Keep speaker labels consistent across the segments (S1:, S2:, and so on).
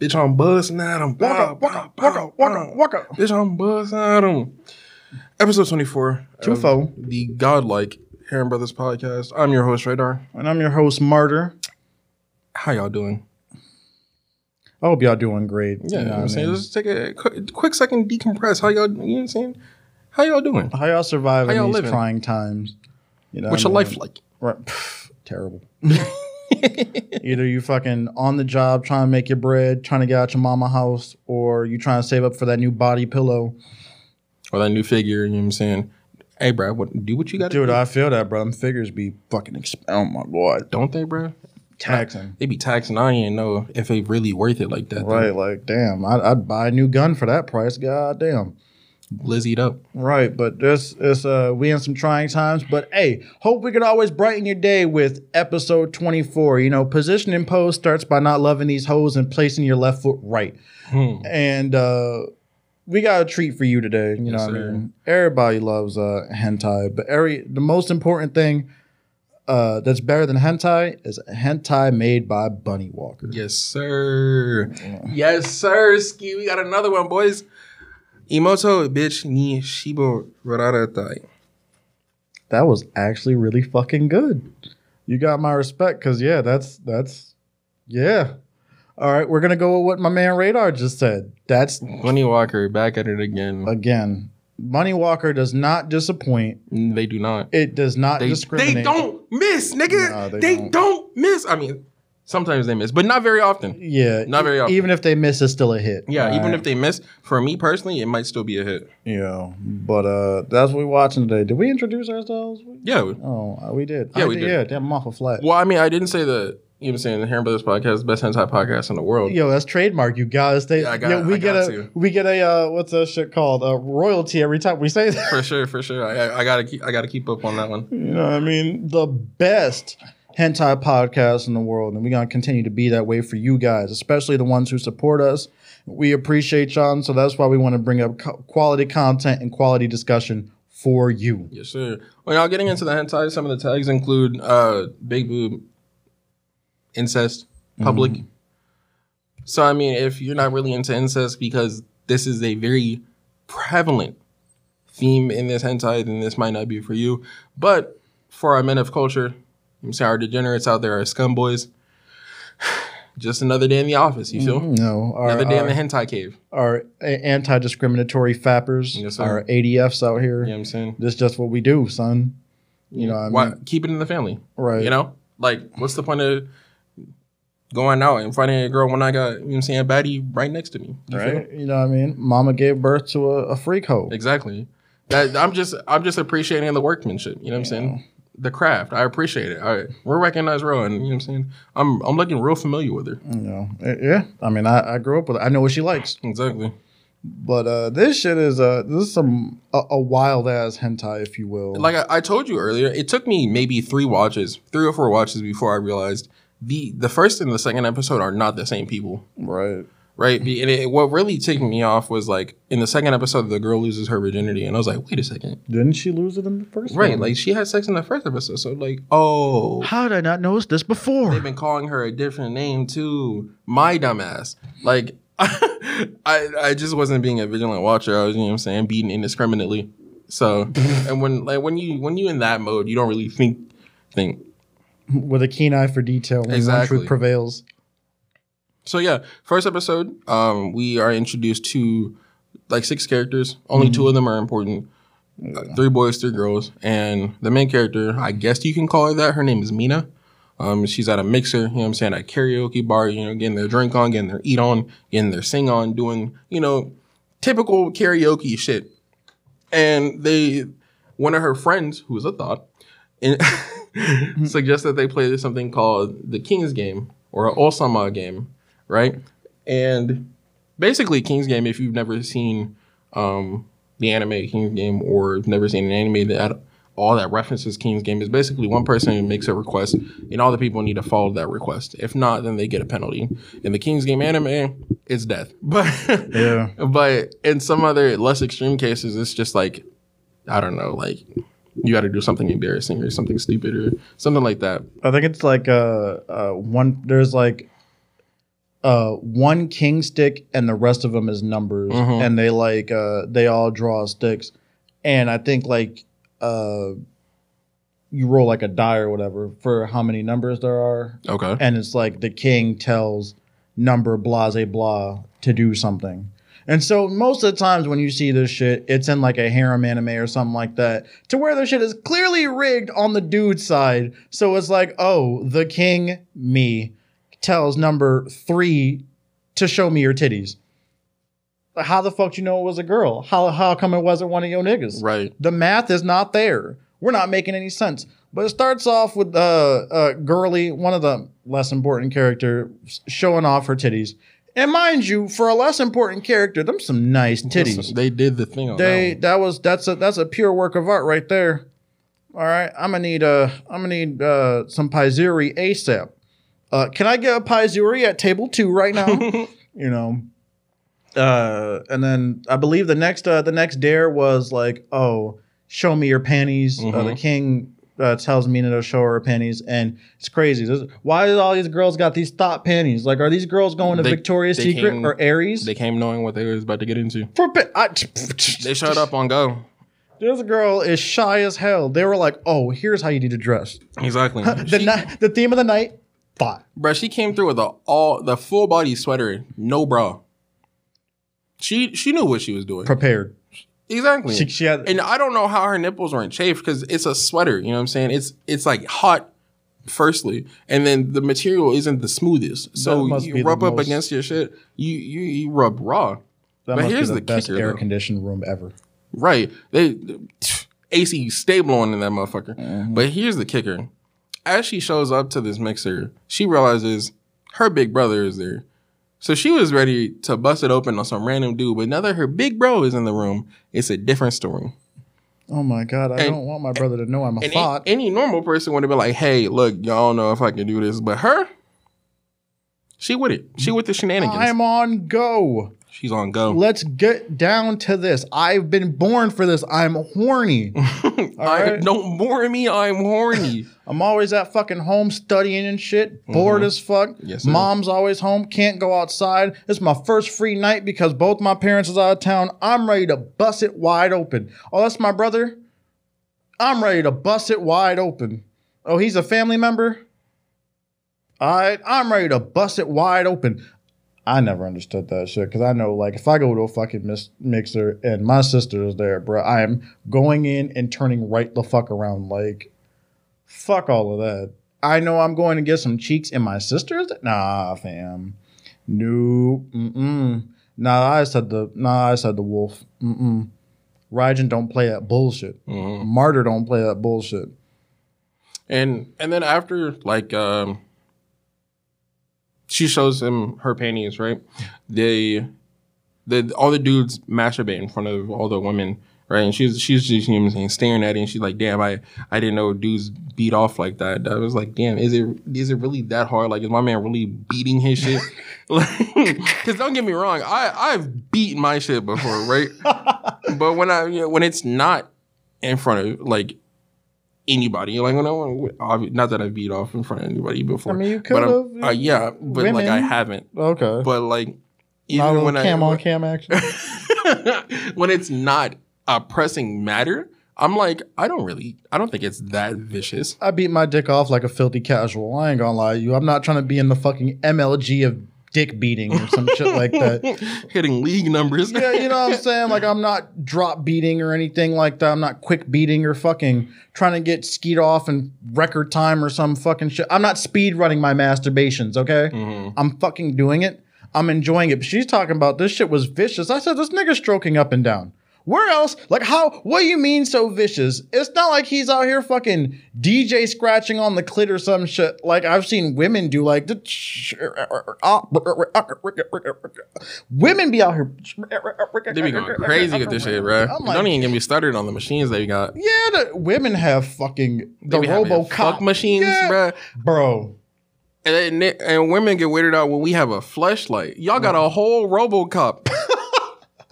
S1: Bitch, I'm buzzing at him.
S2: Waka, waka, waka, waka, waka.
S1: Bitch, I'm buzzing at him. Episode 24.
S2: Two.
S1: The Godlike Heron Brothers podcast. I'm your host, Radar.
S2: And I'm your host, Martyr.
S1: How y'all doing?
S2: I hope y'all doing great.
S1: Yeah,
S2: You know
S1: what I'm saying? Just take a quick, quick second, decompress. How y'all, you know what I'm saying? How y'all doing?
S2: How y'all surviving
S1: How y'all
S2: these
S1: living?
S2: trying times? You know
S1: What's
S2: what
S1: your
S2: I
S1: life like?
S2: Right. Pff, terrible. Either you fucking on the job trying to make your bread, trying to get out your mama house, or you trying to save up for that new body pillow.
S1: Or that new figure, you know what I'm saying? Hey, bro, what, do what you got to do. Dude.
S2: I feel that, bro. Them figures be fucking, exp- oh my god,
S1: Don't they, bro?
S2: taxing.
S1: They be taxing. I ain't know if they really worth it like that. though.
S2: Right, like damn, I'd, I'd buy a new gun for that price. God damn.
S1: Lizzie'd up.
S2: Right, but this is uh we in some trying times, but hey, hope we can always brighten your day with episode 24. You know, positioning pose starts by not loving these hoes and placing your left foot right.
S1: Hmm.
S2: And uh we got a treat for you today. You know
S1: Yes,
S2: what I mean? Everybody loves uh hentai, but every the most important thing uh that's better than hentai is hentai made by Bunny Walker.
S1: Yes, sir. Yes, sir. Ski, we got another one, boys. Imouto bitch ni shibo raratai.
S2: That was actually really fucking good. You got my respect because yeah, that's that's yeah. All right, we're gonna go with what my man Radar just said. That's
S1: Bunny Walker back at it again.
S2: again, Bunny Walker does not disappoint.
S1: they do not.
S2: It does not
S1: They,
S2: discriminate.
S1: they don't miss, nigga.
S2: They
S1: they
S2: don't.
S1: don't. miss. I mean, sometimes they miss, but not very often.
S2: Yeah,
S1: Not very often.
S2: Even if they miss, it's still a hit.
S1: Yeah,
S2: All
S1: even if they miss, for me personally, it might still be a hit.
S2: yeah. But uh, that's what we're watching today. Did we introduce ourselves?
S1: Yeah.
S2: Oh, uh, we did.
S1: Yeah,
S2: I
S1: we did.
S2: Yeah, damn, I'm off a flat.
S1: Well, I mean, I didn't say the. You know what I'm saying? The Heron Brothers podcast, is the best hentai podcast in the world.
S2: Yo, that's trademark. You gotta stay.
S1: Yeah, I got-
S2: Yo, we
S1: I
S2: get
S1: got
S2: a
S1: to.
S2: we get a uh, what's that shit called? A royalty every time we say that.
S1: For sure, for sure. I, I gotta keep. I gotta keep up on that one.
S2: You know what I mean? The best hentai podcast in the world. And we're to continue to be that way for you guys, especially the ones who support us. We appreciate y'all. And so that's why we want to bring up co- quality content and quality discussion for you.
S1: Yes, sir. Well, y'all getting into the hentai, some of the tags include uh big boob, incest, public. So I mean, if you're not really into incest because this is a very prevalent theme in this hentai, then this might not be for you. But for our men of culture, I'm sorry, our degenerates out there, our scumboys, just another day in the office, you feel? Mm-hmm.
S2: No, our,
S1: Another day in the hentai cave.
S2: our anti-discriminatory fappers,
S1: Yes,
S2: our ADFs out here.
S1: You know what I'm saying?
S2: This is just what we do, son. You know what I mean?
S1: Why keep it in the family?
S2: Right.
S1: You know? Like, what's the point of going out and finding a girl when I got, you know what I'm saying, a baddie right next to me? You feel?
S2: Right? You know what I mean? Mama gave birth to a, a freak hoe.
S1: Exactly. That I'm just I'm just appreciating the workmanship. You know what I'm saying? The craft. I appreciate it. I we're recognized real and you know what I'm saying? I'm I'm looking real familiar with her.
S2: You know, Eh, yeah. I mean, I, I grew up with it. I know what she likes.
S1: Exactly.
S2: But uh, this shit is uh, this is some a, a wild ass hentai, if you will.
S1: Like I, I told you earlier, it took me maybe three watches, three or four watches before I realized the the first and the second episode are not the same people.
S2: right.
S1: Right? And it, what really ticked me off was like in the second episode, the girl loses her virginity, and I was like, wait a second,
S2: Didn't she lose it in the first
S1: right?
S2: one?
S1: Like she had sex in the first episode, so like, oh,
S2: how did I not notice this before?
S1: they've been calling her a different name too. My dumbass, like. I I just wasn't being a vigilant watcher. I was, you know what I'm saying, beaten indiscriminately. So, and when like when you when you in that mode, you don't really think think
S2: With a keen eye for detail, when
S1: Exactly.
S2: truth prevails.
S1: So yeah, first episode, um, we are introduced to like six characters. Only two of them are important. Uh, three boys, three girls, and the main character, I guess you can call her that. Her name is Mina. Um, she's at a mixer, you know what I'm saying, at a karaoke bar, you know, getting their drink on, getting their eat on, getting their sing on, doing, you know, typical karaoke shit. And they, one of her friends, who's a thought, in, suggests that they play something called the King's Game or an Osama game, right? And basically, King's Game, if you've never seen um, the anime King's Game or never seen an anime that all that references King's Game is basically one person makes a request and all the people need to follow that request. If not, then they get a penalty. In the King's Game anime, it's death. But
S2: Yeah.
S1: but in some other less extreme cases, it's just like I don't know, like you got to do something embarrassing or something stupid or something like that.
S2: I think it's like uh, uh one. There's like uh, one king stick and the rest of them is numbers,
S1: Mhm.
S2: and they like uh, they all draw sticks, and I think like uh, you roll like a die or whatever for how many numbers there are,
S1: Okay.
S2: and it's like the king tells number blase blah to do something. And so most of the times when you see this shit, it's in like a harem anime or something like that, to where the shit is clearly rigged on the dude's side. So it's like, oh, the king, me, tells number three to show me your titties. How the fuck do you know it was a girl? How how come it wasn't one of your niggas?
S1: Right.
S2: The math is not there. We're not making any sense. But it starts off with uh, uh, Girly, one of the less important character, showing off her titties. And mind you, for a less important character, them some nice titties.
S1: They did the thing on
S2: They
S1: that.
S2: that was that's a that's a pure work of art right there. All right, I'm gonna need uh I'm gonna need uh some Paizuri ASAP. Uh, can I get a Paizuri at table two right now? you know. Uh, and then I believe the next uh the next dare was like, oh, show me your panties. Uh, the
S1: Mhm.
S2: king uh, tells Mina to show her panties, and it's crazy. This- why did all these girls got these thought panties? Like, are these girls going to
S1: They-
S2: Victoria's
S1: they
S2: Secret
S1: came-
S2: or Aries?
S1: They came knowing what they was about to get into.
S2: For I,
S1: They showed up on go.
S2: This girl is shy as hell. They were like, "Oh, here's how you need to dress."
S1: Exactly.
S2: the
S1: She-
S2: ni- the theme of the night, thought.
S1: Bruh, she came through with the all the full body sweater, no bra. She she knew what she was doing.
S2: Prepared.
S1: Exactly.
S2: She, she had.
S1: and I don't know how her nipples weren't chafed because it's a sweater. You know what I'm saying? It's it's like hot. Firstly, and then the material isn't the smoothest, so you rub up
S2: most-
S1: against your shit. You you you rub raw,
S2: that
S1: but
S2: must
S1: here's
S2: be the,
S1: the
S2: best
S1: kicker,
S2: air conditioned room ever.
S1: right? They AC stable on in that motherfucker.
S2: Mm-hmm.
S1: But here's the kicker: as she shows up to this mixer, she realizes her big brother is there. So she was ready to bust it open on some random dude, but now that her big bro is in the room, it's a different story.
S2: Oh my god! I
S1: And-
S2: don't want my brother to know I'm a thought.
S1: any normal person would have been like, "Hey, look, y'all know if I can do this," but her, she with it. She with the shenanigans.
S2: I'm on go.
S1: She's on go.
S2: Let's get down to this. I've been born for this. I'm horny.
S1: I,
S2: right.
S1: Don't bore me. I'm horny.
S2: I'm always at fucking home studying and shit, bored as fuck.
S1: Mm-hmm. Yes, sir.
S2: Mom's always home, can't go outside. It's my first free night because both my parents is out of town. I'm ready to bust it wide open. Oh, that's my brother. I'm ready to bust it wide open. Oh, he's a family member. All right, I'm ready to bust it wide open. I never understood that shit because I know, like, if I go to a fucking mis- mixer and my sister is there, bro, I am going in and turning right the fuck around. Like, fuck all of that. I know I'm going to get some cheeks and my sister's. Nah, fam. No. Mm-mm. Nah, I said the. Nah, I said the wolf. Mm-mm. Raijin don't play that bullshit.
S1: Mhm.
S2: Martyr don't play that bullshit.
S1: And and then after like um she shows him her panties, right? They the all the dudes masturbate in front of all the women, right? And she's she's just you know saying, staring at it and she's like, damn, I I didn't know dudes beat off like that. I was like, damn, is it is it really that hard? Like is my man really beating his shit? like cause don't get me wrong, I I've beaten my shit before, right? but when I you know, when it's not in front of like anybody, like obvi- not that I beat off in front of anybody before.
S2: I mean, you
S1: but
S2: could've.
S1: uh, yeah, but like I haven't.
S2: Okay.
S1: But like
S2: Not
S1: even
S2: a
S1: when
S2: cam
S1: I
S2: on cam action.
S1: when it's not a pressing matter, I'm like I don't really I don't think it's that vicious.
S2: I beat my dick off like a filthy casual. I ain't gonna lie to you. I'm not trying to be in the fucking MLG of dick beating or some shit like that.
S1: Hitting league numbers.
S2: Yeah, you know what I'm saying? Like I'm not drop beating or anything like that. I'm not quick beating or fucking trying to get skied off in record time or some fucking shit. I'm not speed running my masturbations, okay?
S1: Mhm.
S2: I'm fucking doing it. I'm enjoying it. But she's talking about this shit was vicious. I said this nigga stroking up and down. Where else? Like how? What do you mean so vicious? It's not like he's out here fucking DJ scratching on the clit or some shit. Like I've seen women do. Like the women be out here.
S1: They be going crazy with this shit, bro.
S2: Like,
S1: Don't even get me started on the machines they got.
S2: yeah, the women have fucking the RoboCop
S1: machines,
S2: Yeah.
S1: bro.
S2: bro.
S1: And, and, and women get weirded out when we have a fleshlight. Y'all got a whole RoboCop.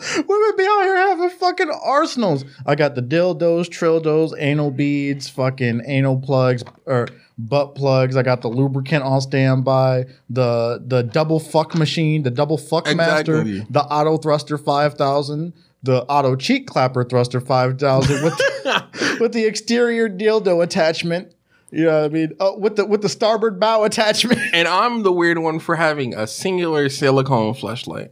S2: Women be out here having fucking arsenals. I got the dildos, trildos, anal beads, fucking anal plugs, or butt plugs. I got the lubricant on standby. The the double fuck machine, the double fuck master,
S1: Exactly.
S2: the auto thruster five thousand, the auto cheek clapper thruster five thousand with the, with the exterior dildo attachment. You know what I mean? Oh, with the with the starboard bow attachment.
S1: And I'm the weird one for having a singular silicone fleshlight.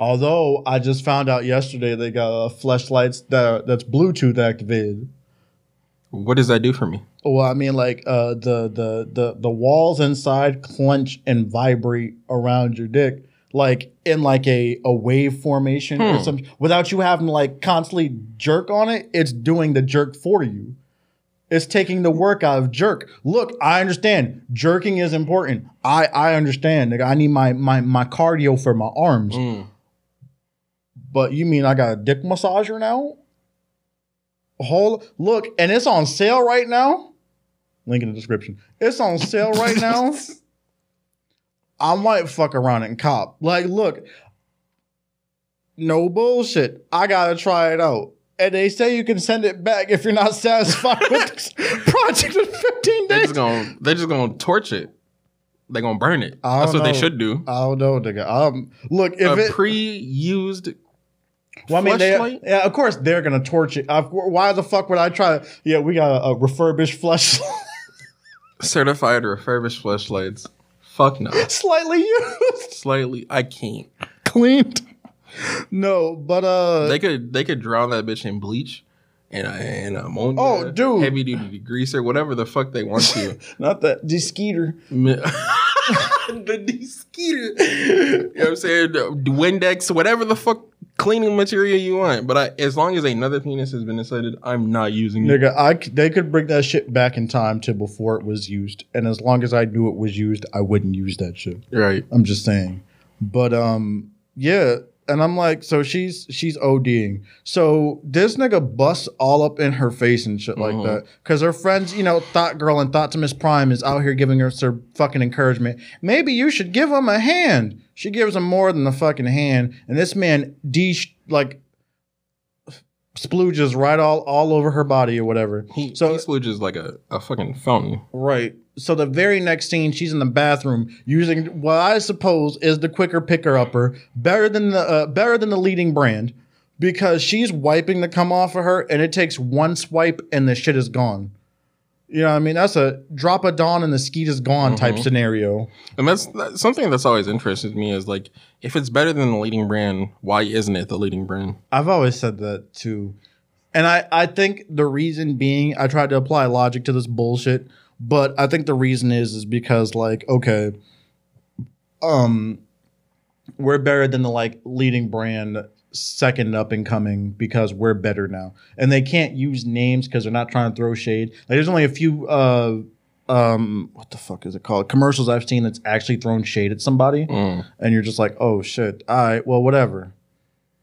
S2: Although I just found out yesterday they got uh, fleshlights that that's Bluetooth activated.
S1: What does that do for me?
S2: Well, I mean, like uh, the the the the walls inside clench and vibrate around your dick, like in like a a wave formation or
S1: Hmm.
S2: something, without you having to like constantly jerk on it. It's doing the jerk for you. It's taking the work out of jerk. Look, I understand jerking is important. I I understand. Like, I need my my my cardio for my arms.
S1: Mm.
S2: But you mean I got a dick massager now? Hold look, and it's on sale right now. Link in the description. It's on sale right now. I might fuck around and cop. Like, look, no bullshit. I gotta try it out. And they say you can send it back if you're not satisfied with this project in 15
S1: They're
S2: days.
S1: just gonna they're just gonna torch it. They're gonna burn it.
S2: I
S1: That's
S2: don't
S1: what they should do.
S2: I don't know, nigga. Um, look, if
S1: a
S2: it,
S1: pre-used
S2: Well, I mean, they, yeah, of course they're gonna torch it. Why the fuck would I try? Yeah, we got a, a refurbished flesh,
S1: certified refurbished fleshlights. Fuck no.
S2: slightly used,
S1: Slightly I can't.
S2: cleaned. No, but uh,
S1: They could they could drown that bitch in bleach and uh, and ammonia.
S2: Oh, dude.
S1: heavy duty degreaser, whatever the fuck they want to.
S2: not that the skeeter.
S1: the de-skeeter. You know what I'm saying? The Windex, whatever the fuck cleaning material you want. But I, as long as another penis has been inserted, I'm not using it.
S2: Nigga, I c- they could bring that shit back in time to before it was used, and as long as I knew it was used, I wouldn't use that shit.
S1: Right.
S2: I'm just saying. But um, yeah. And I'm like, so she's she's ODing. So this nigga busts all up in her face and shit like
S1: Mhm.
S2: that. Cause her friends, you know, Thought Girl and Thotimus Prime is out here giving her some fucking encouragement. Maybe you should give him a hand. She gives him more than a fucking hand. And this man de like splooges right all all over her body or whatever.
S1: He,
S2: So-
S1: he splooges like a, a fucking fountain.
S2: Right. So the very next scene, she's in the bathroom using what I suppose is the quicker picker upper, better than the uh, better than the leading brand, because she's wiping the cum off of her, and it takes one swipe and the shit is gone. You know, what I mean, that's a drop of dawn and the skeet is gone type
S1: Mhm.
S2: scenario.
S1: And that's, that's something that's always interested me is like, if it's better than the leading brand, why isn't it the leading brand?
S2: I've always said that too. And I, I think the reason being I tried to apply logic to this bullshit, but I think the reason is is because like, okay, um we're better than the like leading brand second up and coming because we're better now. And they can't use names because they're not trying to throw shade. Like there's only a few uh um what the fuck is it called? Commercials I've seen that's actually thrown shade at somebody
S1: Mm.
S2: and you're just like, oh shit, all right, well, whatever.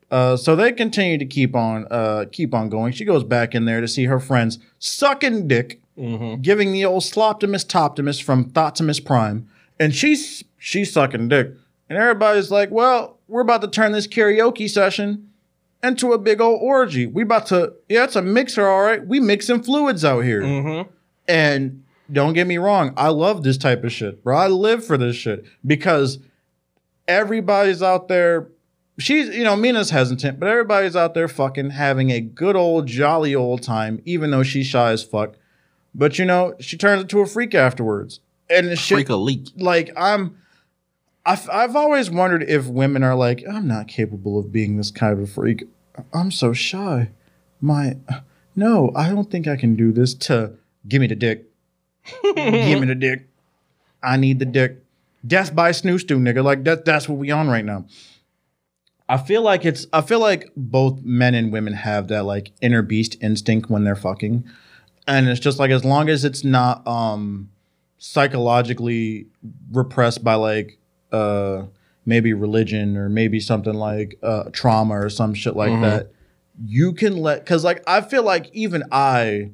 S2: Uh, so they continue to keep on, uh, keep on going. She goes back in there to see her friends sucking dick,
S1: Mm-hmm.
S2: giving the old sloptimus toptimus from Thotimus Prime, and she's she's sucking dick, and everybody's like, well, we're about to turn this karaoke session into a big old orgy. We about to, yeah, it's a mixer, all right. We mixing fluids out here.
S1: Mm-hmm.
S2: And don't get me wrong, I love this type of shit, bro. I live for this shit because everybody's out there. She's, you know, Mina's hesitant, but everybody's out there fucking having a good old jolly old time, even though she's shy as fuck. But you know, she turns into a freak afterwards, and shit
S1: Freak a leak.
S2: like I'm I've, I've always wondered if women are like I'm not capable of being this kind of a freak. I'm so shy. My no, I don't think I can do this to give me the dick. give me the dick. I need the dick. Death by snu snu, nigga. Like that that's what we on right now. I feel like it's I feel like both men and women have that like inner beast instinct when they're fucking. And it's just like as long as it's not um psychologically repressed by like uh maybe religion or maybe something like uh trauma or some shit like
S1: Mhm.
S2: that you can let because like i feel like even i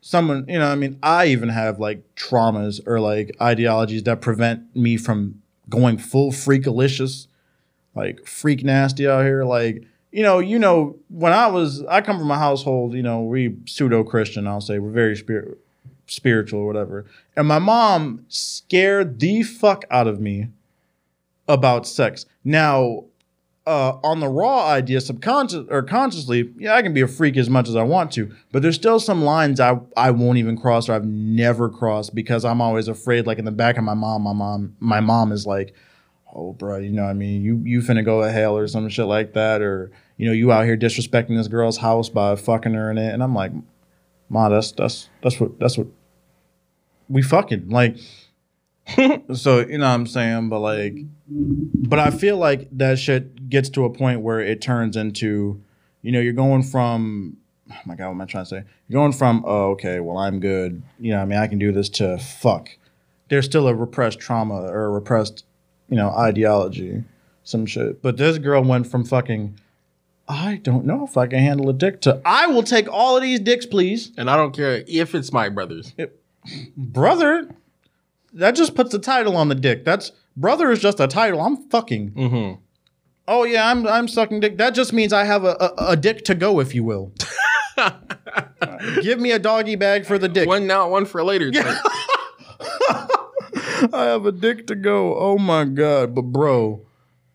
S2: someone you know i mean i even have like traumas or like ideologies that prevent me from going full freakalicious like freak nasty out here like you know you know when i was i come from a household you know we pseudo christian i'll say we're very spirit spiritual or whatever. And my mom scared the fuck out of me about sex. Now, uh, on the raw idea, subconscious or consciously, yeah, I can be a freak as much as I want to, but there's still some lines I I won't even cross or I've never crossed because I'm always afraid. Like in the back of my mom, my mom, my mom is like, "Oh, bro, you know, what I mean, you you finna go to hell or some shit like that, or you know, you out here disrespecting this girl's house by fucking her in it," and I'm like, "Ma, that's that's that's what that's what we fucking like." so you know what I'm saying, but like, but I feel like that shit gets to a point where it turns into, you know, you're going from, oh my god, what am I trying to say? You're going from, oh okay, well I'm good, you know, what I mean I can do this to fuck. There's still a repressed trauma or a repressed, you know, ideology, some shit. But this girl went from fucking. I don't know if I can handle a dick to I will take all of these dicks, please.
S1: And I don't care if it's my brothers.
S2: Brother, that just puts the title on the dick. That's brother is just a title. I'm fucking.
S1: Mm-hmm.
S2: Oh yeah, I'm I'm sucking dick. That just means I have a, a, a dick to go, if you will. Give me a doggy bag for the dick.
S1: One now, one for later.
S2: I have a dick to go. Oh my god, but bro,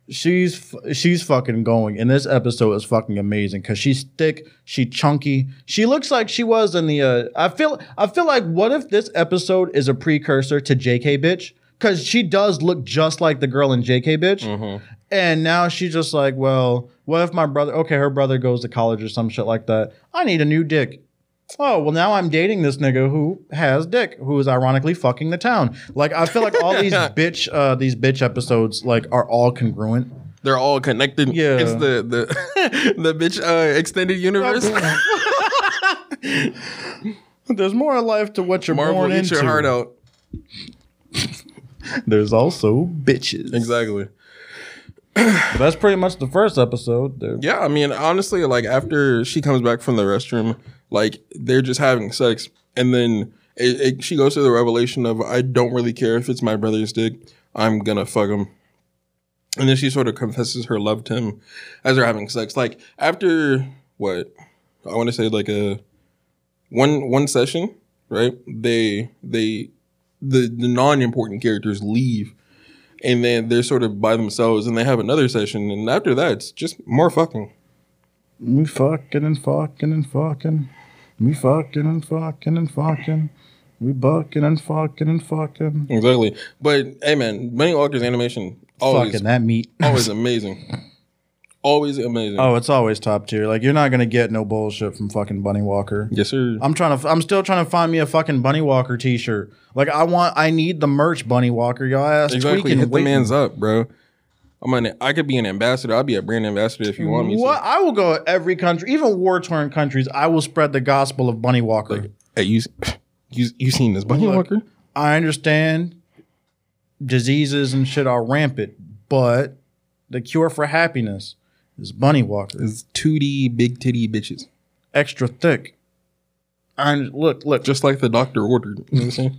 S2: she's she's fucking going, and this episode is fucking amazing because she's thick, she chunky, she looks like she was in the. Uh, I feel I feel like what if this episode is a precursor to J.K. Bitch because she does look just like the girl in J.K. Bitch, and now she's just like, well, what if my brother? Okay, her brother goes to college or some shit like that. I need a new dick. Oh, well, now I'm dating this nigga who has dick, who is ironically fucking the town. Like, I feel like all these bitch, uh, these bitch episodes, like, are all congruent.
S1: They're all connected.
S2: Yeah.
S1: It's the the the bitch uh, extended universe.
S2: There's more life to what you're
S1: Marvel
S2: born
S1: eat
S2: into.
S1: your heart out.
S2: There's also bitches.
S1: Exactly.
S2: That's pretty much the first episode. There.
S1: Yeah, I mean, honestly, like after she comes back from the restroom, like they're just having sex, and then it, it, she goes through the revelation of I don't really care if it's my brother's dick, I'm gonna fuck him. And then she sort of confesses her love to him as they're having sex. Like after what I want to say, like a one one session, right? They they the the non important characters leave and then they're sort of by themselves and they have another session and after that it's just more fucking
S2: We fucking and fucking and fucking. We fucking and fucking and fucking. We bucking and fucking and fucking.
S1: exactly but hey man bunny walker's animation always
S2: Fucking that meat.
S1: always amazing always amazing
S2: Oh, it's always top tier. Like you're not gonna get no bullshit from fucking Bunny Walker.
S1: yes sir
S2: I'm trying to. I'm still trying to find me a fucking Bunny Walker T-shirt. Like I want. I need the merch Bunny Walker. Y'all ass
S1: exactly hit the man's up bro i'm an i could be an ambassador i'll be a brand ambassador if you want me
S2: What?
S1: to
S2: I will go to every country, even war torn countries. I will spread the gospel of Bunny Walker.
S1: hey you you you seen this bunny
S2: Look.
S1: walker
S2: I understand diseases and shit are rampant, but the cure for happiness is Bunny Walker.
S1: is 2d big titty bitches
S2: Extra thick. And look, look,
S1: just like the doctor ordered you know what i'm saying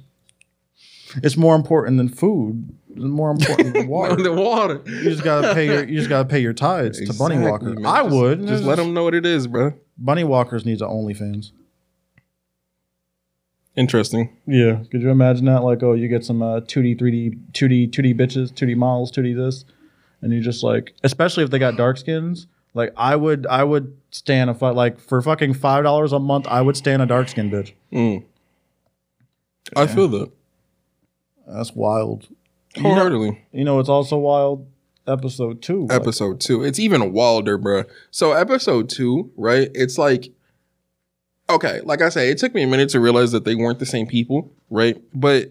S2: it's more important than food. It's more important than water.
S1: the water
S2: You just gotta pay your you just gotta pay your tithes to Bunny Walker.
S1: man.
S2: I
S1: Just-
S2: would
S1: just let them know what it is bro
S2: Bunny Walkers needs an OnlyFans.
S1: interesting
S2: Yeah, could you imagine that? Like, oh, you get some uh, 2D, 3D, 2D, 2D bitches, 2D models, 2D this, and you just like, especially if they got dark skins. Like, I would, I would stand a fight like for fucking five dollars a month. I would stand a dark skin bitch.
S1: Mm. I feel that
S2: That's wild. You know,
S1: wholeheartedly.
S2: you know, it's also wild. Episode two. like,
S1: episode two. It's even wilder, bruh. So episode two, right? It's like, okay, like I say, it took me a minute to realize that they weren't the same people, right? But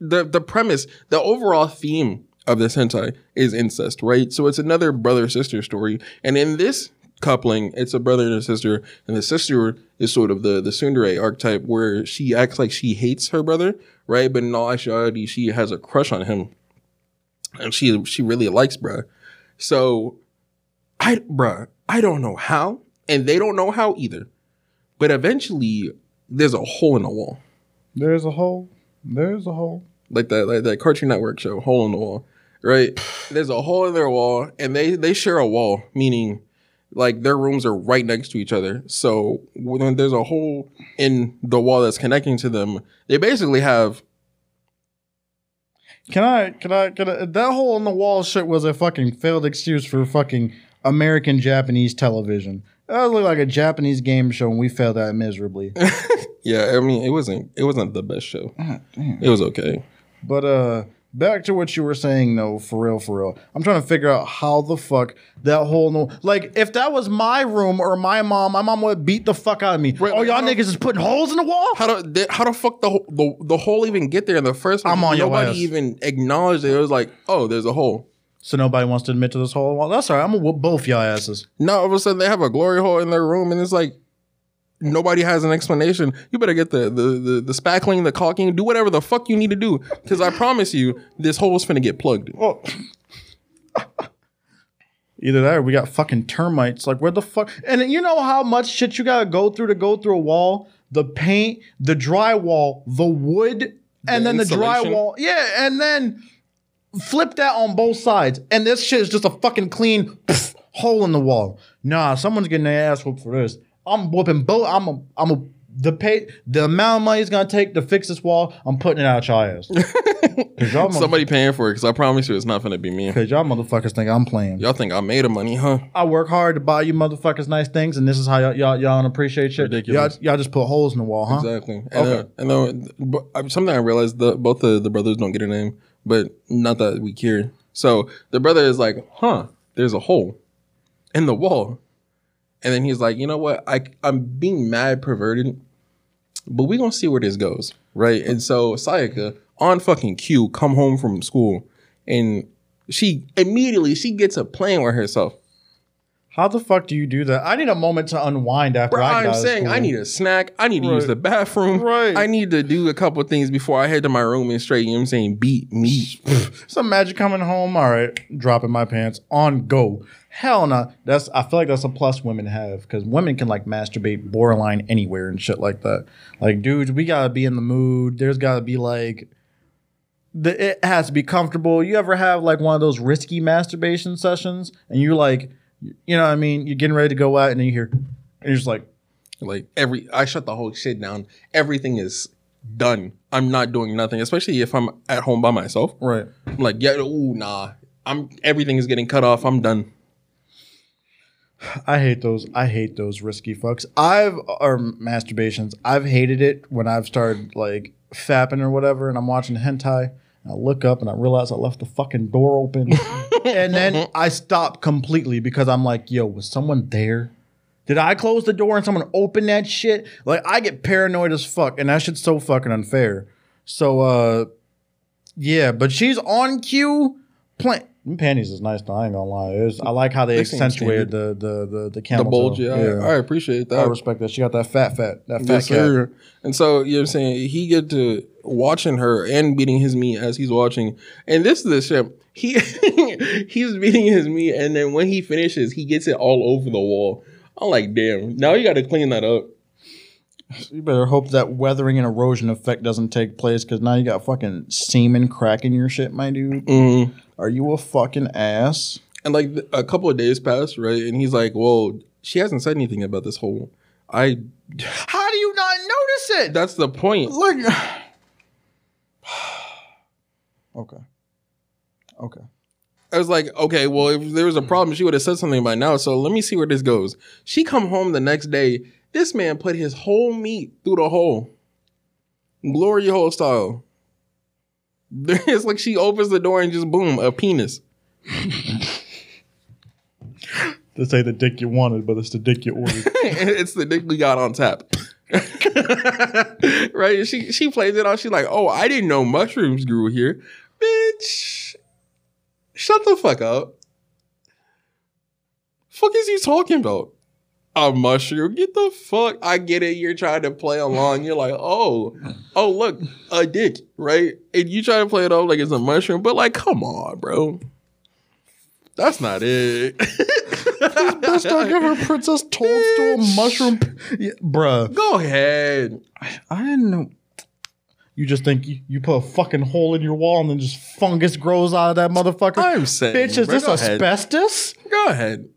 S1: the the premise, the overall theme of this hentai is incest, right? So it's another brother sister story, and in this coupling, it's a brother and a sister, and the sister is sort of the the tsundere archetype where she acts like she hates her brother, right? But in all actuality, she has a crush on him and she she really likes bruh. So I bruh, I don't know how, and they don't know how either. But eventually there's a hole in the wall.
S2: There's a hole. There's a hole.
S1: Like that like that Cartoon Network show, Hole in the Wall. Right? There's a hole in their wall, and they they share a wall, meaning like their rooms are right next to each other. So when there's a hole in the wall that's connecting to them, they basically have
S2: Can I? Can I? Can I? That hole in the wall shit was a fucking failed excuse for fucking American Japanese television. That looked like a Japanese game show, and we failed at it miserably.
S1: yeah. I mean, it wasn't it wasn't the best show. It was okay.
S2: But uh back to what you were saying though, for real, for real. I'm trying to figure out how the fuck that whole no like if that was my room or my mom, my mom would beat the fuck out of me.
S1: Right,
S2: oh, y'all niggas is putting holes in the wall?
S1: How the they- how the fuck the, the the hole even get there in the first place?
S2: I'm on your
S1: Nobody even acknowledged it. It was like, oh, there's a hole.
S2: So nobody wants to admit to this hole in the. That's all right. I'm gonna whoop both y'all asses.
S1: Now all of a sudden they have a glory hole in their room, and it's like nobody has an explanation. You better get the the the, the spackling, the caulking, do whatever the fuck you need to do, because I promise you, this hole is finna get plugged.
S2: Well, either that or we got fucking termites. Like, where the fuck? And you know how much shit you gotta go through to go through a wall? The paint, the drywall, the wood, and then the drywall. Yeah, and then flip that on both sides. And this shit is just a fucking clean pff, hole in the wall. Nah, someone's getting their ass whooped for this. I'm whooping both. I'm a, I'm a, the pay, the amount of money it's gonna take to fix this wall, I'm putting it out y'all ass. Cause y'all,
S1: Somebody paying for it, because I promise you, it's not gonna be me.
S2: Cause y'all motherfuckers think I'm playing.
S1: Y'all think I made of money, huh?
S2: I work hard to buy you motherfuckers nice things, and this is how y'all y'all, y'all don't appreciate shit.
S1: Ridiculous.
S2: Y'all, y'all just put holes in the wall, huh?
S1: Exactly. And
S2: Okay.
S1: then, and but, uh, something I realized the both the, the brothers don't get a name, but not that we care. So the brother is like, huh, there's a hole in the wall. And then he's like, you know what? I I'm being mad perverted, but we gonna see where this goes. Right. And so Sayaka on fucking cue come home from school and she immediately she gets a plan with herself.
S2: How the fuck do you do that? I need a moment to unwind after
S1: Bro,
S2: I
S1: I'm saying I need a snack. I need to use the bathroom.
S2: Right.
S1: I need to do a couple things before I head to my room and straight, you know what I'm saying, beat me.
S2: some magic coming home. All right, dropping my pants on go. Hell no. That's I feel like that's a plus women have because women can like masturbate borderline anywhere and shit like that. Like, dudes, we gotta be in the mood. There's gotta be like. The, it has to be comfortable. You ever have like one of those risky masturbation sessions, and you're like, you know, what I mean, you're getting ready to go out, and then you hear, and you're just like,
S1: like every I shut the whole shit down. Everything is done. I'm not doing nothing, especially if I'm at home by myself.
S2: right.
S1: I'm like, yeah, ooh, nah. I'm everything is getting cut off. I'm done.
S2: I hate those. I hate those risky fucks. I've or masturbations. I've hated it when I've started like fapping or whatever, and I'm watching hentai. I look up and I realize I left the fucking door open, and then I stop completely because I'm like, "Yo, was someone there? Did I close the door and someone opened that shit?" Like I get paranoid as fuck, and that shit's so fucking unfair. So, uh, yeah, but she's on cue. Playing panties is nice though. I ain't gonna lie. Was- I like how they,
S1: They
S2: accentuated the the the the
S1: The
S2: camel
S1: bulge,
S2: toe.
S1: yeah, I, I appreciate that.
S2: I respect that. She got that fat fat that fat
S1: Yes. And so you know what I'm saying he get to watching her and beating his meat as he's watching. And this is the shit. He he's beating his meat, and then when he finishes, he gets it all over the wall. I'm like, damn. Now you got to clean that up.
S2: You better hope that weathering and erosion effect doesn't take place because now you got fucking semen cracking your shit, my dude.
S1: Mm.
S2: Are you a fucking ass?
S1: And like a couple of days pass, right? And he's like, well, she hasn't said anything about this whole. I.
S2: How do you not notice it?
S1: That's the point.
S2: Look. Okay. Okay.
S1: I was like, okay, well, if there was a problem, she would have said something by now. So let me see where this goes. She come home the next day. This man put his whole meat through the hole, glory hole style. It's like she opens the door and just boom, a penis.
S2: This ain't the dick you wanted, but it's the dick you ordered.
S1: it's the dick we got on tap. right? She she plays it off. She's like, oh, I didn't know mushrooms grew here, bitch. Shut the fuck up. Fuck is he talking about? A mushroom? Get the fuck. I get it. You're trying to play along. You're like, oh, oh, look, a dick, right? And you try to play it off like it's a mushroom, but like, come on, bro. That's not it.
S2: Best I ever Princess Toadstool mushroom. Yeah, bruh.
S1: Go ahead.
S2: I didn't know. You just think you, you put a fucking hole in your wall and then just fungus grows out of that motherfucker?
S1: I'm saying,
S2: Bitch, is
S1: bro,
S2: this
S1: go ahead.
S2: asbestos?
S1: Go ahead.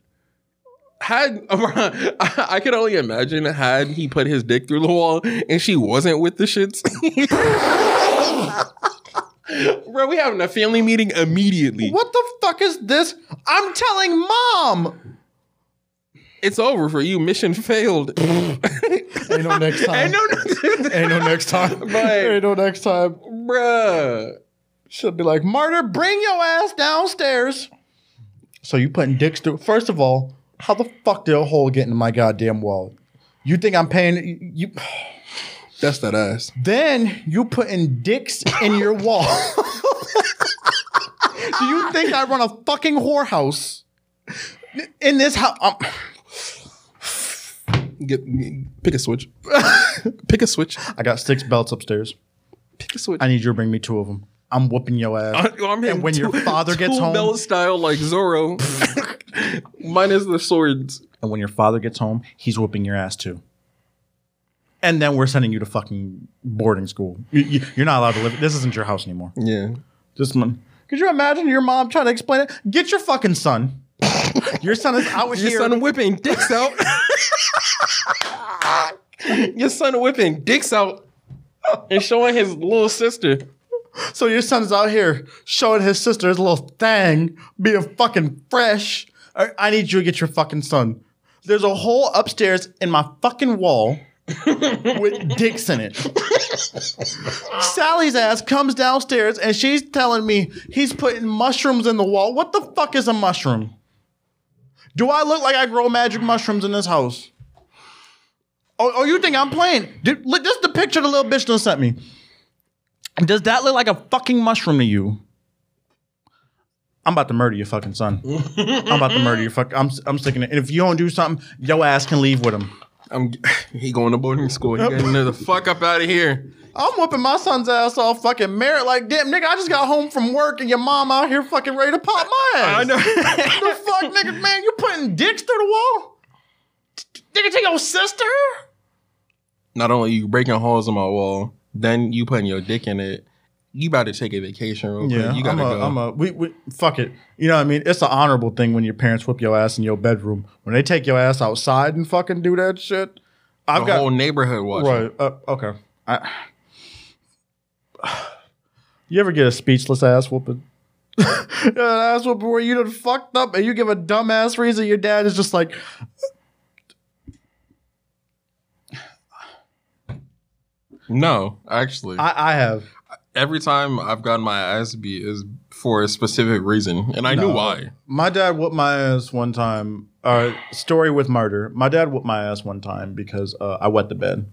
S1: had I could only imagine had he put his dick through the wall and she wasn't with the shits. Bro, we having a family meeting immediately.
S2: What the fuck is this? I'm telling mom.
S1: It's over for you. Mission failed.
S2: Ain't no next time.
S1: Ain't no,
S2: Ain't no next time. Ain't no next time.
S1: bruh.
S2: She'll be like, Martyr, bring your ass downstairs. So you putting dicks through? First of all, how the fuck did a hole get in my goddamn wall? You think I'm paying you?
S1: That's that ass.
S2: Then you putting dicks in your wall. Do you think I run a fucking whorehouse in this house? Um, Um,
S1: Get pick a switch. pick a switch.
S2: I got six belts upstairs.
S1: Pick a switch.
S2: I need you to bring me two of them. I'm whooping your ass.
S1: I- I'm hitting
S2: when your father gets
S1: Tool
S2: home-
S1: belt style like Zorro. Mine is the swords.
S2: and when your father gets home, he's whooping your ass too. And then we're sending you to fucking boarding school. You, you, you're not allowed to live. This isn't your house anymore.
S1: Yeah.
S2: This one. Could you imagine your mom trying to explain it? Get your fucking son. your son is out
S1: Your
S2: here.
S1: Your son whipping dicks out. Your son whipping dicks out and showing his little sister.
S2: so your son is out here showing his sister his little thing, being fucking fresh. I, I need you to get your fucking son. There's a hole upstairs in my fucking wall with dicks in it. Sally's ass comes downstairs and she's telling me he's putting mushrooms in the wall. What the fuck is a mushroom? Do I look like I grow magic mushrooms in this house? Oh, oh you think I'm playing? Did, look, this is the picture the little bitch done sent me. Does that look like a fucking mushroom to you? I'm about to murder your fucking son. I'm about to murder your fuck. I'm I'm sticking it. And if you don't do something, your ass can leave with him.
S1: I'm he going to boarding school. He getting the fuck up out of here.
S2: I'm whooping my son's ass off fucking merit. Like, damn, nigga, I just got home from work and your mom out here fucking ready to pop my ass.
S1: I know.
S2: the fuck, nigga, man, you putting dicks through the wall? Nigga, to your sister?
S1: Not only you breaking holes in my wall, then you putting your dick in it. You about to take a vacation real quick. You gotta
S2: I'm a,
S1: go.
S2: I'm a, we, we, fuck it. You know what I mean? It's an honorable thing when your parents whip your ass in your bedroom. When they take your ass outside and fucking do that shit, I've
S1: the
S2: got
S1: whole neighborhood watching.
S2: right. Uh, okay. I, you ever get a speechless ass whooping? an ass whooping where you done fucked up and you give a dumbass reason your dad is just like,
S1: No, actually,
S2: I, I have.
S1: Every time I've gotten my ass beat is for a specific reason, and I knew why.
S2: My dad whooped my ass one time. Uh, story with murder. My dad whooped my ass one time because uh, I wet the bed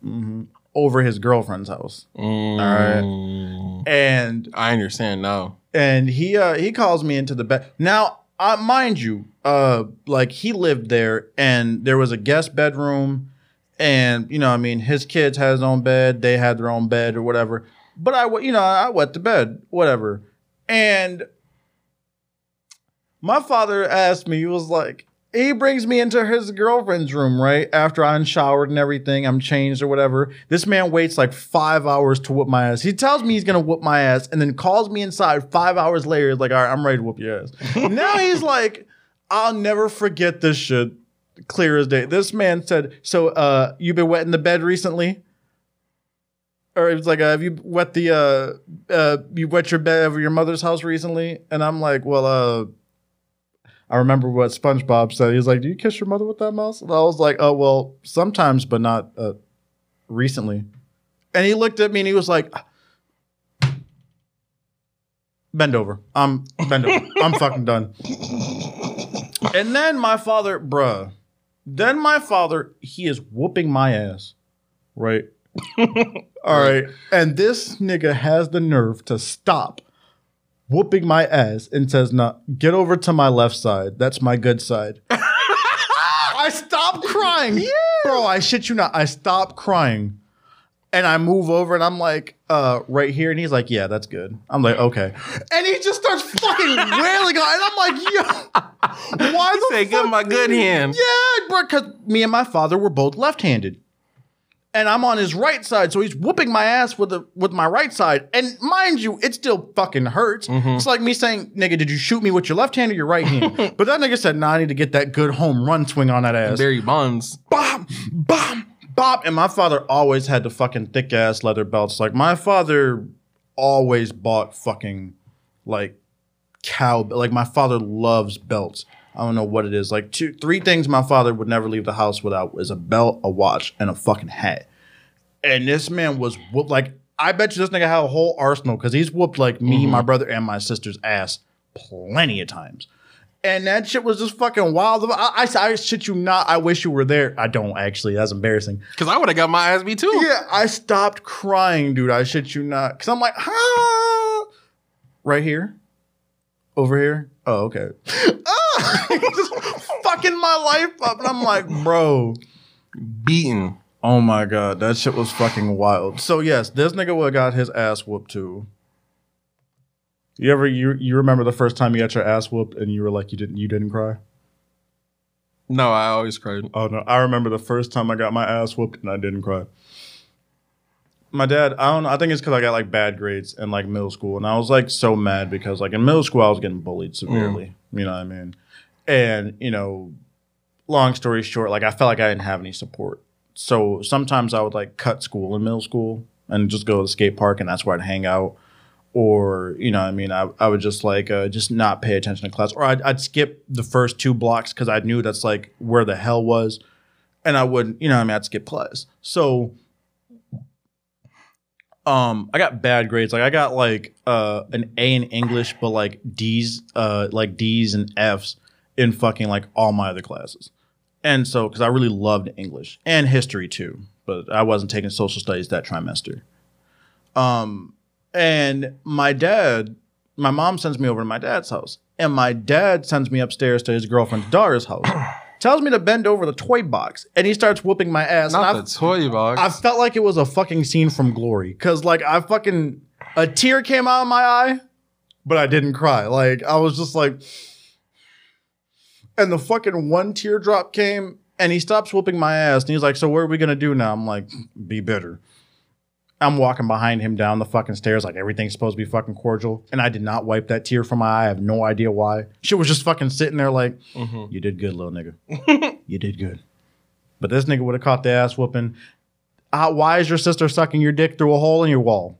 S2: hmm over his girlfriend's house,
S1: Mm,
S2: and
S1: I understand now.
S2: and he uh, he calls me into the bed. Now, uh, mind you, uh, like he lived there, and there was a guest bedroom, and you know, I mean, his kids had his own bed, they had their own bed or whatever. But I, you know, I wet the bed, whatever, and my father asked me, he was like, he brings me into his girlfriend's room, right? After I'm showered and everything, I'm changed or whatever. This man waits like five hours to whoop my ass. He tells me he's gonna whoop my ass and then calls me inside five hours later, He's like, all right, I'm ready to whoop your ass. now he's like, I'll never forget this shit. Clear as day. This man said, So uh you've been wetting the bed recently? Or it was like, uh, have you wet the uh uh you wet your bed over your mother's house recently? And I'm like, well, uh I remember what SpongeBob said. He's like, "Do you kiss your mother with that mouse?" And I was like, "Oh well, sometimes, but not uh, recently." And he looked at me and he was like, "Bend over. I'm bend over. I'm fucking done." And then my father, bruh, then my father, he is whooping my ass, right? All right, and this nigga has the nerve to stop whooping my ass and says, "No, get over to my left side. That's my good side." I stop crying, bro. I shit you not. I stop crying, and I move over, and I'm like, "Uh, right here." And he's like, "Yeah, that's good." I'm like, "Okay," and he just starts fucking wailing on, and I'm like, "Yo, why the
S1: Say,
S2: fuck
S1: "Give my good hand."
S2: yeah, bro, because me and my father were both left-handed. And I'm on his right side, so he's whooping my ass with the with my right side. And mind you, it still fucking hurts. It's like me saying, "Nigga, did you shoot me with your left hand or your right hand?" but that nigga said, "Nah, I need to get that good home run swing on that ass."
S1: Barry Bonds.
S2: Bop, bop, bop. And my father always had the fucking thick ass leather belts. Like my father always bought fucking like cow. Like my father loves belts. I don't know what it is. Like two, three things my father would never leave the house without is a belt, a watch, and a fucking hat. And this man was whooped. Like I bet you this nigga had a whole arsenal because he's whooped like me, mm-hmm. my brother, and my sister's ass plenty of times. And that shit was just fucking wild. I, I, I shit you not. I wish you were there. I don't actually. That's embarrassing.
S1: Because I would have got my ass beat too.
S2: Yeah, I stopped crying, dude. I shit you not. Cause I'm like, huh? Right here? Over here? Oh, okay. Ah! Just fucking my life up. And I'm like, bro.
S1: Beaten.
S2: Oh my god, that shit was fucking wild. So yes, this nigga would got his ass whooped too. You ever you you remember the first time you got your ass whooped and you were like you didn't you didn't cry?
S1: No, I always cried.
S2: Oh no, I remember the first time I got my ass whooped and I didn't cry. My dad, I don't know, I think it's because I got like bad grades in like middle school. And I was like so mad because like in middle school I was getting bullied severely. Mm. You know what I mean? And, you know, long story short, like I felt like I didn't have any support. So sometimes I would like cut school in middle school and just go to the skate park and that's where I'd hang out. Or, you know, I mean, I, I would just like uh, just not pay attention to class. Or I'd, I'd skip the first two blocks because I knew that's like where the hell was. And I wouldn't, you know, I mean, I'd skip class. So um I got bad grades. Like I got like uh an A in English, but like D's uh like D's and F's in fucking like all my other classes. And so because I really loved English and history too, but I wasn't taking social studies that trimester. Um and my dad, my mom sends me over to my dad's house. And my dad sends me upstairs to his girlfriend's daughter's house. Tells me to bend over the toy box, and he starts whooping my ass. and
S1: Not
S2: I-
S1: the toy box.
S2: I felt like it was a fucking scene from Glory because like I fucking a tear came out of my eye, but I didn't cry. Like I was just like, and the fucking one teardrop came, and he stops whooping my ass, and he's like, "So what are we gonna do now?" I'm like, "Be bitter." I'm walking behind him down the fucking stairs like everything's supposed to be fucking cordial, and I did not wipe that tear from my eye. I have no idea why. She was just fucking sitting there like, "You did good, little nigga. you did good." But this nigga would have caught the ass whooping. Uh, why is your sister sucking your dick through a hole in your wall?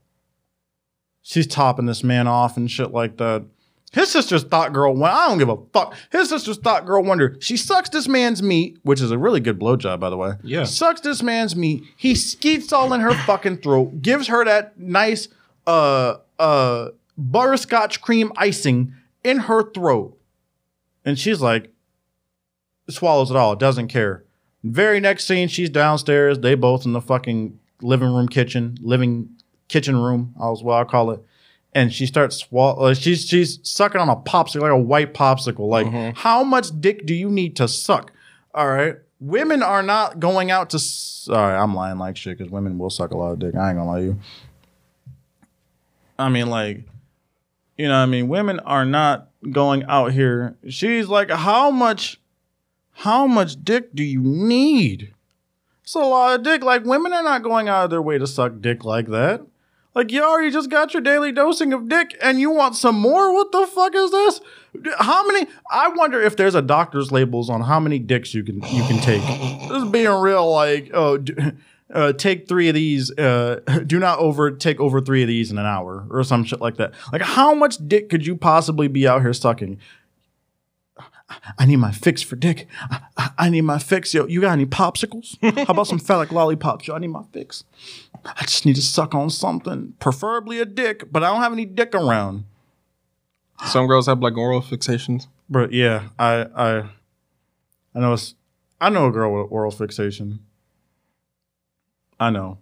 S2: She's topping this man off and shit like that. His sister's thought girl. I don't give a fuck. His sister's thought girl wonder. She sucks this man's meat, which is a really good blowjob, by the way.
S1: Yeah.
S2: Sucks this man's meat. He skeets all in her fucking throat, gives her that nice uh uh butterscotch cream icing in her throat. And she's like, swallows it all, doesn't care. Very next scene, she's downstairs. They both in the fucking living room, kitchen, living kitchen room, as well I call it. And she starts swallow. Uh, she's she's sucking on a popsicle, like a white popsicle. Like, how much dick do you need to suck? All right, women are not going out to. Sorry, I'm lying like shit because women will suck a lot of dick. I ain't gonna lie to you. I mean, like, you know, what I mean, women are not going out here. She's like, how much how much dick do you need? It's a lot of dick. Like women are not going out of their way to suck dick like that. Like you already just got your daily dosing of dick and you want some more? What the fuck is this? How many I wonder if there's a doctor's labels on how many dicks you can you can take. This is being real like oh d- uh, take three of these. Uh, do not over take over three of these in an hour or some shit like that. Like how much dick could you possibly be out here sucking? I need my fix for dick. I, I- I need my fix. Yo, you got any popsicles? How about some phallic lollipops? Yo, I need my fix. I just need to suck on something, preferably a dick, but I don't have any dick around.
S1: Some girls have like oral fixations.
S2: But yeah, I I I know it's I know a girl with oral fixation. I know.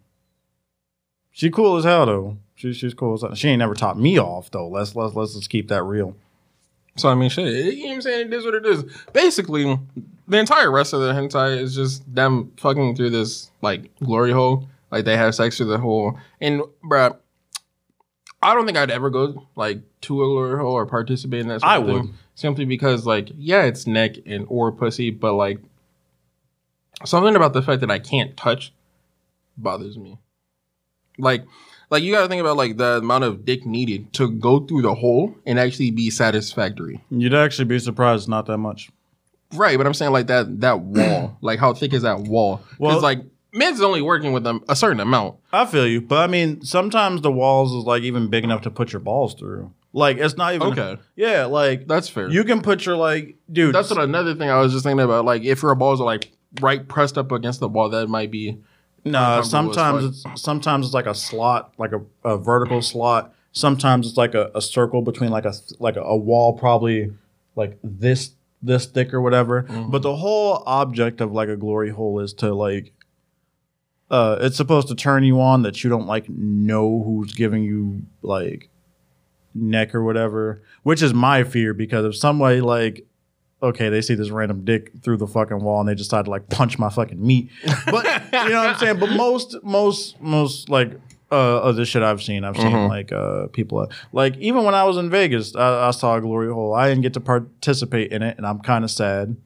S2: She cool as hell though. She, she's cool as hell. She ain't never taught me off though. Let's let's let's just keep that real.
S1: So I mean, shit. You know what I'm saying? It is what it is. Basically, the entire rest of the hentai is just them fucking through this like glory hole. Like they have sex through the hole. And bruh, I don't think I'd ever go like to a hole or participate in that. Sort
S2: I
S1: of thing,
S2: would.
S1: simply because like yeah, it's neck and or pussy, but like something about the fact that I can't touch bothers me. Like, like you got to think about like the amount of dick needed to go through the hole and actually be satisfactory.
S2: You'd actually be surprised, not that much.
S1: Right, but I'm saying like that that wall, like how thick is that wall?
S2: Well-
S1: like men's only working with them a certain amount.
S2: I feel you, but I mean, sometimes the walls is like even big enough to put your balls through. Like it's not even
S1: Okay.
S2: Yeah, like
S1: That's fair.
S2: you can put your like, dude.
S1: That's what another thing I was just thinking about. Like if your balls are like right pressed up against the wall, that might be uncomfortable as
S2: sometimes it's sometimes it's like a slot, like a, a vertical slot. Sometimes it's like a, a circle between like a like a, a wall, probably like this this thick or whatever.
S1: Mm-hmm.
S2: But the whole object of like a glory hole is to like, uh, it's supposed to turn you on that you don't like know who's giving you like neck or whatever. Which is my fear because if somebody like okay, they see this random dick through the fucking wall and they decide to like punch my fucking meat. But you know what I'm saying? But most, most, most like uh, of the shit I've seen, I've seen
S1: Mhm.
S2: like uh people like even when I was in Vegas, I, I saw a glory hole. I didn't get to participate in it, and I'm kind of sad.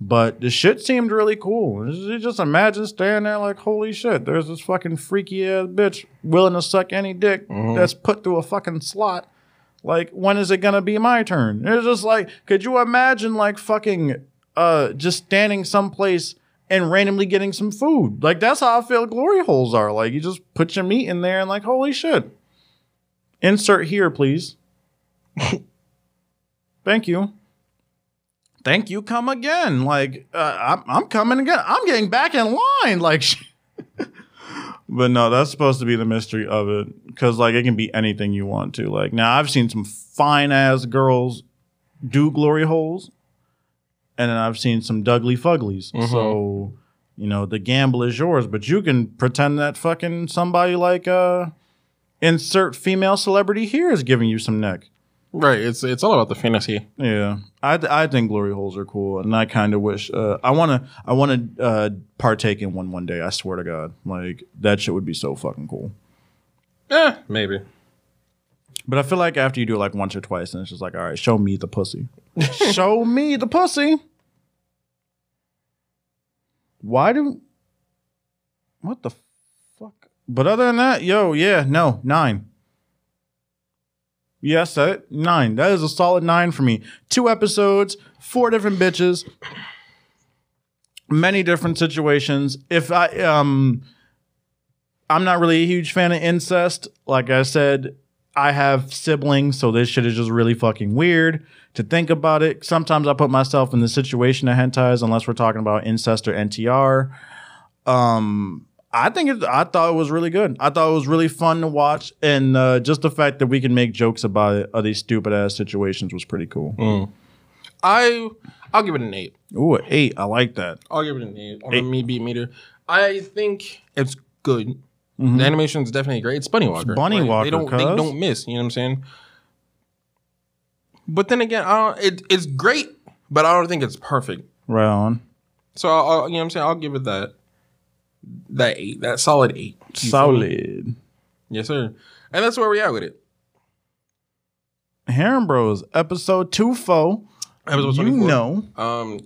S2: But the shit seemed really cool. You just imagine standing there like, holy shit, there's this fucking freaky ass bitch willing to suck any dick
S1: Mhm.
S2: that's put through a fucking slot. Like, when is it gonna be my turn? It's just like, could you imagine like fucking uh just standing someplace and randomly getting some food? Like that's how I feel glory holes are. Like you just put your meat in there and like, holy shit. Insert here, please. Thank you. Thank you. Come again. Like uh, I'm, I'm coming again. I'm getting back in line. Like, but no, that's supposed to be the mystery of it because like it can be anything you want to. Like now, I've seen some fine ass girls do glory holes, and then I've seen some Dougly Fuglies.
S1: Mhm.
S2: So you know the gamble is yours, but you can pretend that fucking somebody like uh insert female celebrity here is giving you some neck.
S1: Right. It's it's all about the fantasy.
S2: Yeah, I I think glory holes are cool, and I kind of wish uh, I want to I want to uh, partake in one one day. I swear to God, like that shit would be so fucking cool.
S1: Eh, maybe.
S2: But I feel like after you do it like once or twice, and it's just like, all right, show me the pussy, show me the pussy. Why do? What the fuck? But other than that, yo, yeah, no, nine. Yes, that nine. That is a solid nine for me. Two episodes, four different bitches, many different situations. If I um, I'm not really a huge fan of incest. Like I said, I have siblings, so this shit is just really fucking weird to think about it. Sometimes I put myself in the situation of hentais, unless we're talking about incest or NTR. Um, I think it, I thought it was really good. I thought it was really fun to watch, and uh, just the fact that we can make jokes about it, of these stupid ass situations was pretty cool.
S1: Mm. I I'll give it an eight.
S2: Ooh, an eight. I like that.
S1: I'll give it an eight on
S2: Eight.
S1: me beat meter. I think it's good.
S2: Mhm.
S1: The animation is definitely great. It's Bunny Walker.
S2: Bunny Walker,
S1: They don't they don't miss. You know what I'm saying? But then again, I don't, it it's great, but I don't think it's perfect.
S2: Right on.
S1: So I'll, I'll- you know what I'm saying? I'll give it that that eight, that solid eight. You feel me?
S2: Solid.
S1: Yes, sir. And that's where we at with it.
S2: Heron Bros, episode two four.
S1: Episode
S2: You
S1: 24.
S2: know.
S1: Um,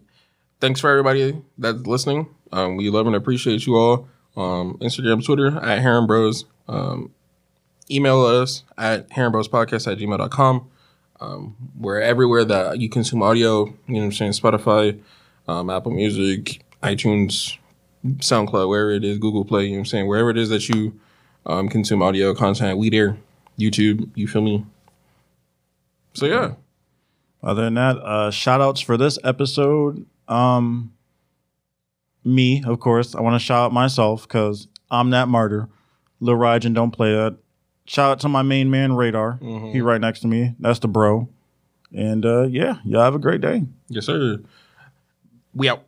S1: thanks for everybody that's listening. Um, we love and appreciate you all. Um, Instagram, Twitter at Heron Bros. Um, email us at heronbrospodcast at gmail.com. Um, we're everywhere that you consume audio. You know what I'm saying? Spotify, um, Apple Music, iTunes, SoundCloud, wherever it is, Google Play. You know what I'm saying? Wherever it is that you um, consume audio content, we there. YouTube, you feel me? So yeah.
S2: Other than that, uh, shout outs for this episode. Um, me, of course. I want to shout out myself because I'm that martyr. Lil Rajan, don't play that. Shout out to my main man, Radar.
S1: Mhm.
S2: He right next to me. That's the bro. And uh, yeah, y'all have a great day.
S1: Yes, sir. We out.